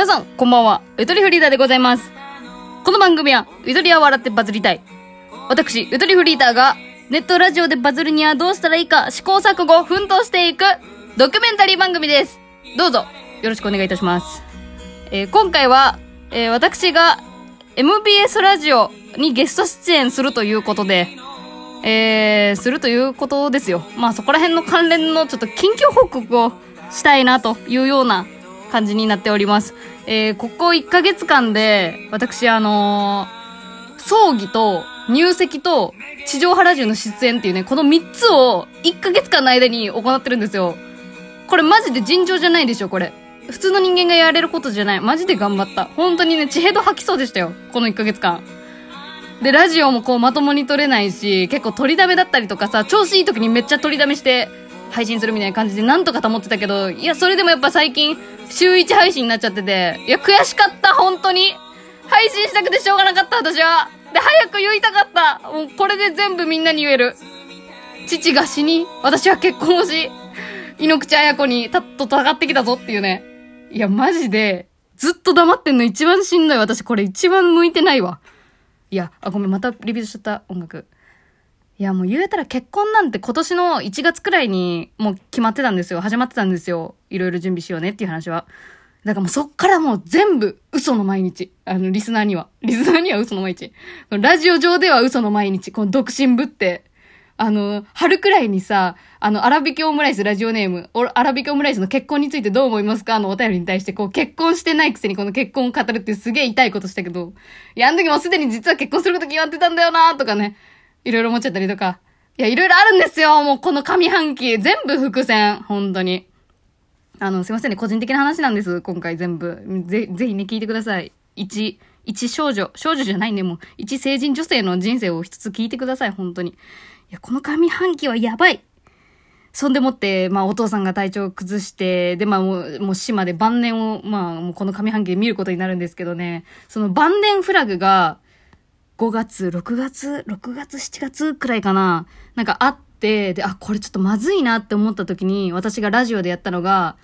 皆さん、こんばんは。ゆとりフリーダーでございます。この番組は、ゆとりは笑ってバズりたい。私、ゆとりフリーダーが、ネットラジオでバズるにはどうしたらいいか試行錯誤、奮闘していく、ドキュメンタリー番組です。どうぞ、よろしくお願いいたします。えー今回は、えー私が、MBS ラジオにゲスト出演するということで、えー、するということですよ。まあそこら辺の関連のちょっと近況報告をしたいなというような感じになっております。えー、ここ1ヶ月間で、私あのー葬儀と入籍と地上波ラジオの出演っていうね、この3つを1ヶ月間の間に行ってるんですよ。これマジで尋常じゃないでしょ、これ。普通の人間がやれることじゃない。マジで頑張った。本当にね、血ヘド吐きそうでしたよ。この1ヶ月間。で、ラジオもこうまともに撮れないし、結構取りだめだったりとかさ、調子いい時にめっちゃ取りだめして配信するみたいな感じでなんとか保ってたけど、いや、それでもやっぱ最近、週1配信になっちゃってて、いや、悔しかった、本当に。配信したくてしょうがなかった、私は。で、早く言いたかった。もうこれで全部みんなに言える。父が死に、私は結婚をし、井ノ口彩子にたっと戦ってきたぞっていうね。いや、マジで、ずっと黙ってんの一番しんどい。私これ一番向いてないわ。いや、あ、ごめん、またリピートしちゃった、音楽。いや、もう言えたら結婚なんて今年の1月くらいにもう決まってたんですよ。始まってたんですよ。いろいろ準備しようねっていう話は。だからもうそっからもう全部嘘の毎日。あの、リスナーには。リスナーには嘘の毎日。ラジオ上では嘘の毎日。この独身ぶって。あの、春くらいにさ、あの、荒引きオムライスラジオネーム、荒引きオムライスの結婚についてどう思いますか？のお便りに対して、こう、結婚してないくせにこの結婚を語るってすげえ痛いことしたけど、いや、あの時もうすでに実は結婚すること決まってたんだよなとかね、いろいろ思っちゃったりとか。いや、いろいろあるんですよもうこの上半期。全部伏線。本当に。あの、すいませんね。個人的な話なんです。今回全部。ぜ、ぜひね、聞いてください。一、一少女。少女じゃないね。もう、一成人女性の人生を一つ聞いてください。本当に。いや、この上半期はやばい。そんでもって、まあ、お父さんが体調を崩して、で、まあ、もう、もう島で晩年を、まあ、もうこの上半期で見ることになるんですけどね、その晩年フラグが、5月、6月、6月、7月くらいかな、なんかあって、で、あ、これちょっとまずいなって思った時に、私がラジオでやったのが、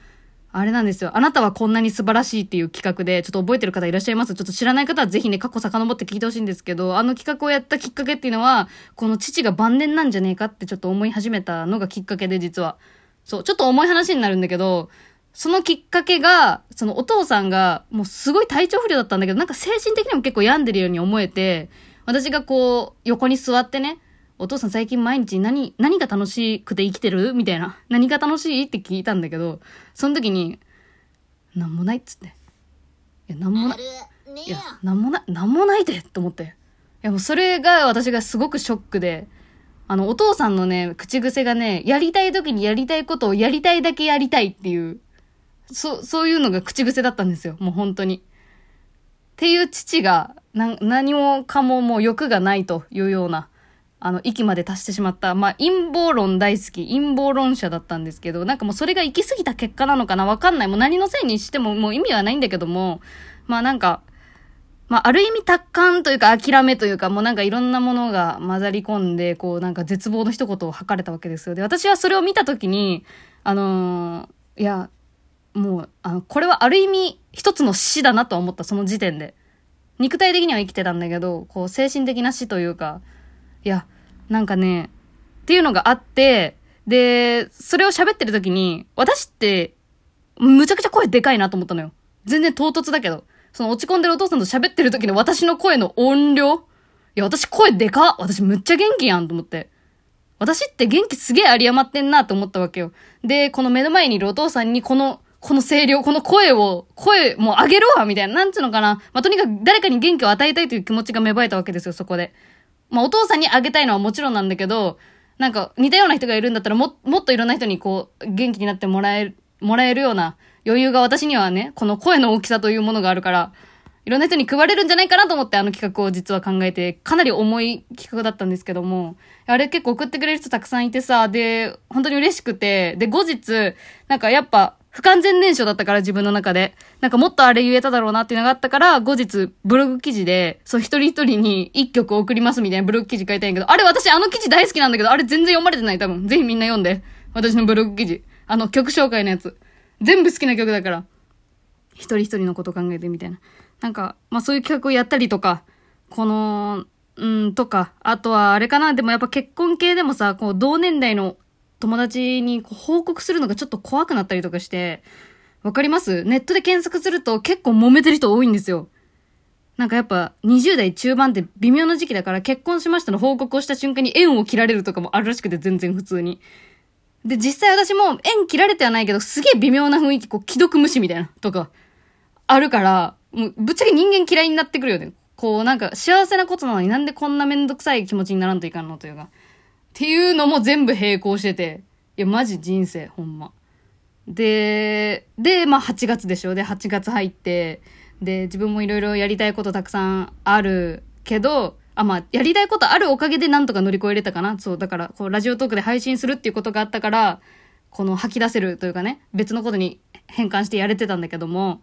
あれなんですよ。あなたはこんなに素晴らしいっていう企画で、ちょっと覚えてる方いらっしゃいます？ちょっと知らない方はぜひね、過去遡って聞いてほしいんですけど、あの企画をやったきっかけっていうのは、この父が晩年なんじゃねえかってちょっと思い始めたのがきっかけで、実は。そう、ちょっと重い話になるんだけど、そのきっかけが、そのお父さんが、もうすごい体調不良だったんだけど、なんか精神的にも結構病んでるように思えて、私がこう、横に座ってね、お父さん最近毎日何、何が楽しくて生きてる？みたいな。何が楽しい？って聞いたんだけど、その時に、なんもないっつって。いや、なんもない。いや、なんもない、なんもないでと思って。いや、もうそれが私がすごくショックで、あの、お父さんのね、口癖がね、やりたい時にやりたいことをやりたいだけやりたいっていう、そ、そういうのが口癖だったんですよ。もう本当に。っていう父が、何もかももう欲がないというような、あの、域まで達してしまった。まあ、陰謀論大好き、陰謀論者だったんですけど、なんかもうそれが行き過ぎた結果なのかなわかんない。もう何のせいにしてももう意味はないんだけども、まあなんか、まあ、ある意味達観というか諦めというか、もうなんかいろんなものが混ざり込んで、こうなんか絶望の一言を吐かれたわけですよ。で、私はそれを見たときに、あのーいや、もう、あの、これはある意味一つの死だなと思った、その時点で。肉体的には生きてたんだけど、こう精神的な死というか、いや、なんかね、っていうのがあって、で、それを喋ってる時に、私って、むちゃくちゃ声でかいなと思ったのよ。全然唐突だけど。その落ち込んでるお父さんと喋ってる時の私の声の音量いや、私声でか私むっちゃ元気やんと思って。私って元気すげえ有り余ってんなと思ったわけよ。で、この目の前にいるお父さんにこの、この声量、この声を、声もう上げろわみたいな。なんつうのかな。まあ、とにかく誰かに元気を与えたいという気持ちが芽生えたわけですよ、そこで。まあ、お父さんにあげたいのはもちろんなんだけど、なんか似たような人がいるんだったらも、もっといろんな人にこう、元気になってもらえる、もらえるような余裕が私にはね、この声の大きさというものがあるから、いろんな人に配れるんじゃないかなと思ってあの企画を実は考えて、かなり重い企画だったんですけども、あれ結構送ってくれる人たくさんいてさ、で、本当に嬉しくて、で、後日、なんかやっぱ、不完全燃焼だったから自分の中で。なんかもっとあれ言えただろうなっていうのがあったから、後日ブログ記事で、そう一人一人に一曲送りますみたいなブログ記事書いたんやけど、あれ私あの記事大好きなんだけど、あれ全然読まれてない多分。ぜひみんな読んで。私のブログ記事。あの曲紹介のやつ。全部好きな曲だから。一人一人のこと考えてみたいな。なんか、まあそういう企画をやったりとか、この、うん、とか、あとはあれかな、でもやっぱ結婚系でもさ、こう同年代の友達にこう報告するのがちょっと怖くなったりとかして、わかります？ネットで検索すると結構揉めてる人多いんですよ。なんかやっぱ20代中盤って微妙な時期だから結婚しましたの報告をした瞬間に縁を切られるとかもあるらしくて全然普通に。で、実際私も縁切られてはないけどすげえ微妙な雰囲気、こう既読無視みたいなとかあるから、もうぶっちゃけ人間嫌いになってくるよね。こうなんか幸せなことなのになんでこんなめんどくさい気持ちにならんといかんのというか。っていうのも全部並行してて。いや、マジ人生、ほんま。で、で、まあ8月でしょ。で、8月入って、で、自分もいろいろやりたいことたくさんあるけど、あ、まあ、やりたいことあるおかげでなんとか乗り越えれたかな。そう、だから、こう、ラジオトークで配信するっていうことがあったから、この吐き出せるというかね、別のことに変換してやれてたんだけども、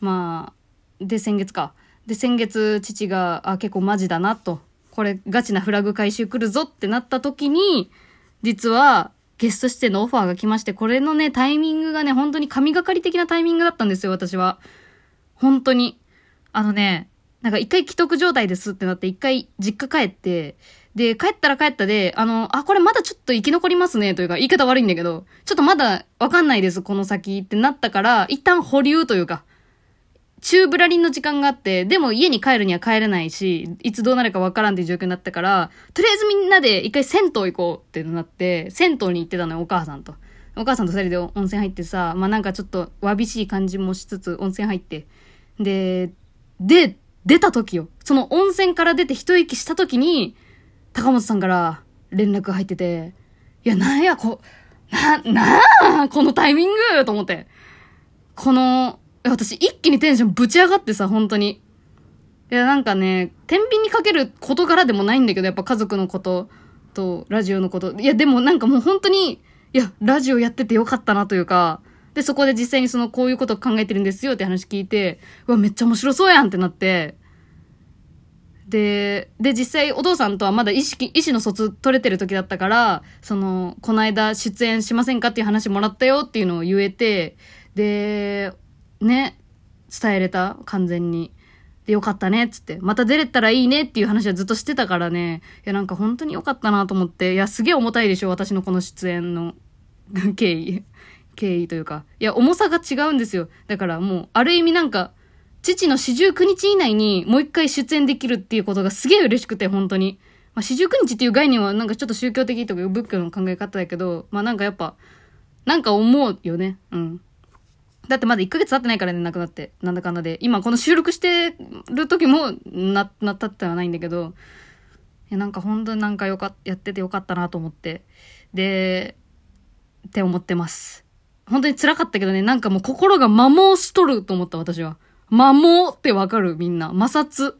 まあ、で、先月か。で、先月、父が、あ、結構マジだなと。これ、ガチなフラグ回収来るぞってなった時に、実は、ゲスト出演のオファーが来まして、これのね、タイミングがね、本当に神がかり的なタイミングだったんですよ、私は。本当に。あのね、なんか一回既得状態ですってなって、一回実家帰って、で、帰ったら帰ったで、あの、あ、これまだちょっと生き残りますね、というか、言い方悪いんだけど、ちょっとまだわかんないです、この先ってなったから、一旦保留というか、中ブラリンの時間があって、でも家に帰るには帰れないし、いつどうなるかわからんっていう状況になったから、とりあえずみんなで一回銭湯行こうってなって、銭湯に行ってたのよ、お母さんと。お母さんと二人で温泉入ってさ、まあなんかちょっとわびしい感じもしつつ温泉入って。で、で、出た時よ。その温泉から出て一息した時に、高本さんから連絡入ってて、いや、なんや、こ、な、なあ、このタイミングと思って。この、私一気にテンションぶち上がってさ、本当に。いや、なんかね、天秤にかける事柄でもないんだけど、やっぱ家族のことと、ラジオのこと。いや、でもなんかもう本当に、いや、ラジオやっててよかったなというか、で、そこで実際にその、こういうこと考えてるんですよって話聞いて、うわ、めっちゃ面白そうやんってなって、で、で、実際お父さんとはまだ意識、意思の疎通取れてる時だったから、その、この間出演しませんかっていう話もらったよっていうのを言えて、で、ね、伝えれた、完全に。で、よかったね、っつって。また出れたらいいねっていう話はずっとしてたからね。いや、なんか本当によかったなと思って。いや、すげえ重たいでしょ、私のこの出演の 経緯。経緯というか。いや、重さが違うんですよ。だからもう、ある意味なんか、父の四十九日以内にもう一回出演できるっていうことがすげえ嬉しくて、本当に。まあ、四十九日っていう概念はなんかちょっと宗教的とか仏教の考え方だけど、まあなんかやっぱ、なんか思うよね。うん。だってまだ1ヶ月経ってないからね、亡くなって。なんだかんだで。今この収録してる時も、な、なったってはないんだけど、いや、なんか本当になんかよか、やっててよかったなと思って。で、って思ってます。本当に辛かったけどね、なんかもう心が摩耗しとると思った私は。摩耗ってわかるみんな。摩擦。い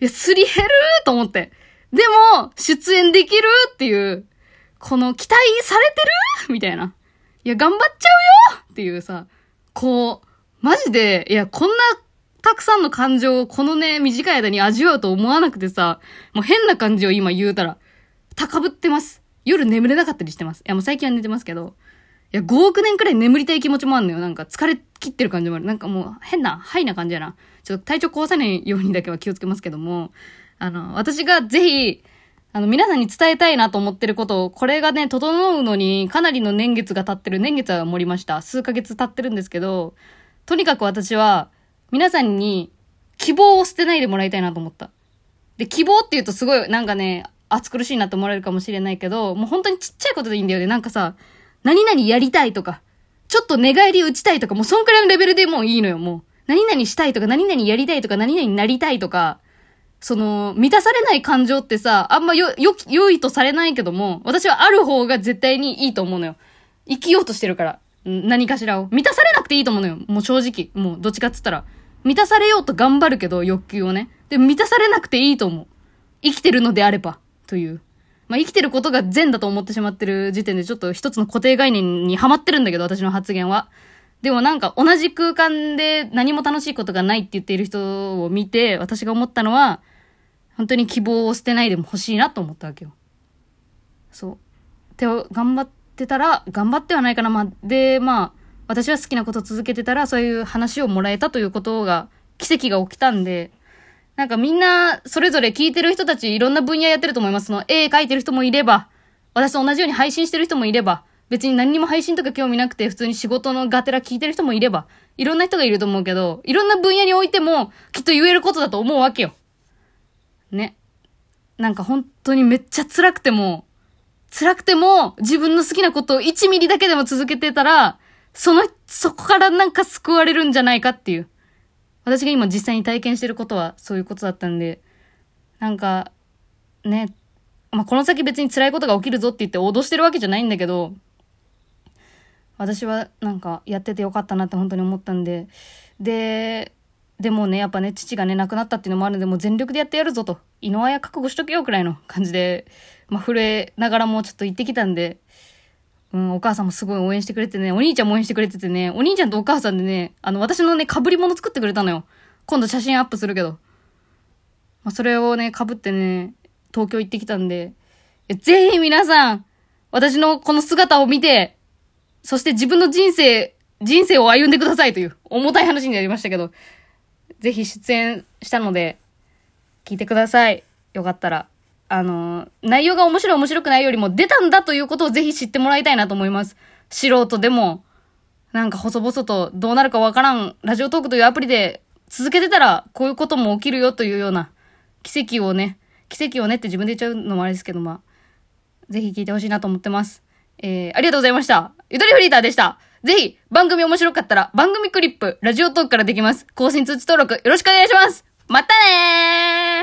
や、すり減ると思って。でも、出演できるっていう、この期待されてる？みたいな。いや、頑張っちゃうよっていうさ、こう、マジで、いや、こんなたくさんの感情をこのね、短い間に味わうと思わなくてさ、もう変な感じを今言うたら、高ぶってます。夜眠れなかったりしてます。いや、もう最近は寝てますけど、いや、5億年くらい眠りたい気持ちもあんのよ。なんか疲れ切ってる感じもある。なんかもう変な、ハイな感じやな。ちょっと体調壊さないようにだけは気をつけますけども、あの、私がぜひ、あの、皆さんに伝えたいなと思ってることを、これがね、整うのにかなりの年月が経ってる。年月は盛りました。数ヶ月経ってるんですけど、とにかく私は、皆さんに希望を捨てないでもらいたいなと思った。で、希望って言うとすごい、なんかね、暑苦しいなって思われるかもしれないけど、もう本当にちっちゃいことでいいんだよね。なんかさ、何々やりたいとか、ちょっと寝返り打ちたいとか、もうそんくらいのレベルでもういいのよ、もう。何々したいとか、何々やりたいとか、何々なりたいとか、その、満たされない感情ってさ、あんまよ、よ、良いとされないけども、私はある方が絶対にいいと思うのよ。生きようとしてるから。何かしらを。満たされなくていいと思うのよ。もう正直。もうどっちかっつったら。満たされようと頑張るけど、欲求をね。で満たされなくていいと思う。生きてるのであれば。という。まあ、生きてることが善だと思ってしまってる時点でちょっと一つの固定概念にはまってるんだけど、私の発言は。でもなんか同じ空間で何も楽しいことがないって言っている人を見て、私が思ったのは、本当に希望を捨てないでも欲しいなと思ったわけよ。そう。で、頑張ってたら、頑張ってはないかな。まあ、で、まあ、私は好きなことを続けてたら、そういう話をもらえたということが、奇跡が起きたんで、なんかみんな、それぞれ聞いてる人たちいろんな分野やってると思います。その、絵描いてる人もいれば、私と同じように配信してる人もいれば、別に何にも配信とか興味なくて普通に仕事のがてら聞いてる人もいれば、いろんな人がいると思うけど、いろんな分野においても、きっと言えることだと思うわけよ。ね。なんか本当にめっちゃ辛くても、辛くても、自分の好きなことを1ミリだけでも続けてたら、その、そこからなんか救われるんじゃないかっていう。私が今実際に体験してることはそういうことだったんで、なんか、ね、まあ、この先別に辛いことが起きるぞって言って脅してるわけじゃないんだけど、私はなんかやっててよかったなって本当に思ったんで、で、でもね、やっぱね、父がね、亡くなったっていうのもあるので、もう全力でやってやるぞと、井上や覚悟しとけよくらいの感じで、まあ、震えながらもちょっと行ってきたんで、うん、お母さんもすごい応援してくれてね、お兄ちゃんも応援してくれててね、お兄ちゃんとお母さんでね、あの、私のね、被り物作ってくれたのよ。今度写真アップするけど。まあ、それをね、被ってね、東京行ってきたんで、ぜひ皆さん、私のこの姿を見て、そして自分の人生、人生を歩んでくださいという重たい話になりましたけど、ぜひ出演したので、聞いてください。よかったら。あの、内容が面白い面白くないよりも出たんだということをぜひ知ってもらいたいなと思います。素人でも、なんか細々とどうなるかわからん、ラジオトークというアプリで続けてたら、こういうことも起きるよというような、奇跡をね、奇跡をねって自分で言っちゃうのもあれですけど、まあ、ぜひ聞いてほしいなと思ってます。えー、ありがとうございました。ゆとりフリーターでした。ぜひ、番組面白かったら、番組クリップ、ラジオトークからできます。更新通知登録、よろしくお願いしますまたねー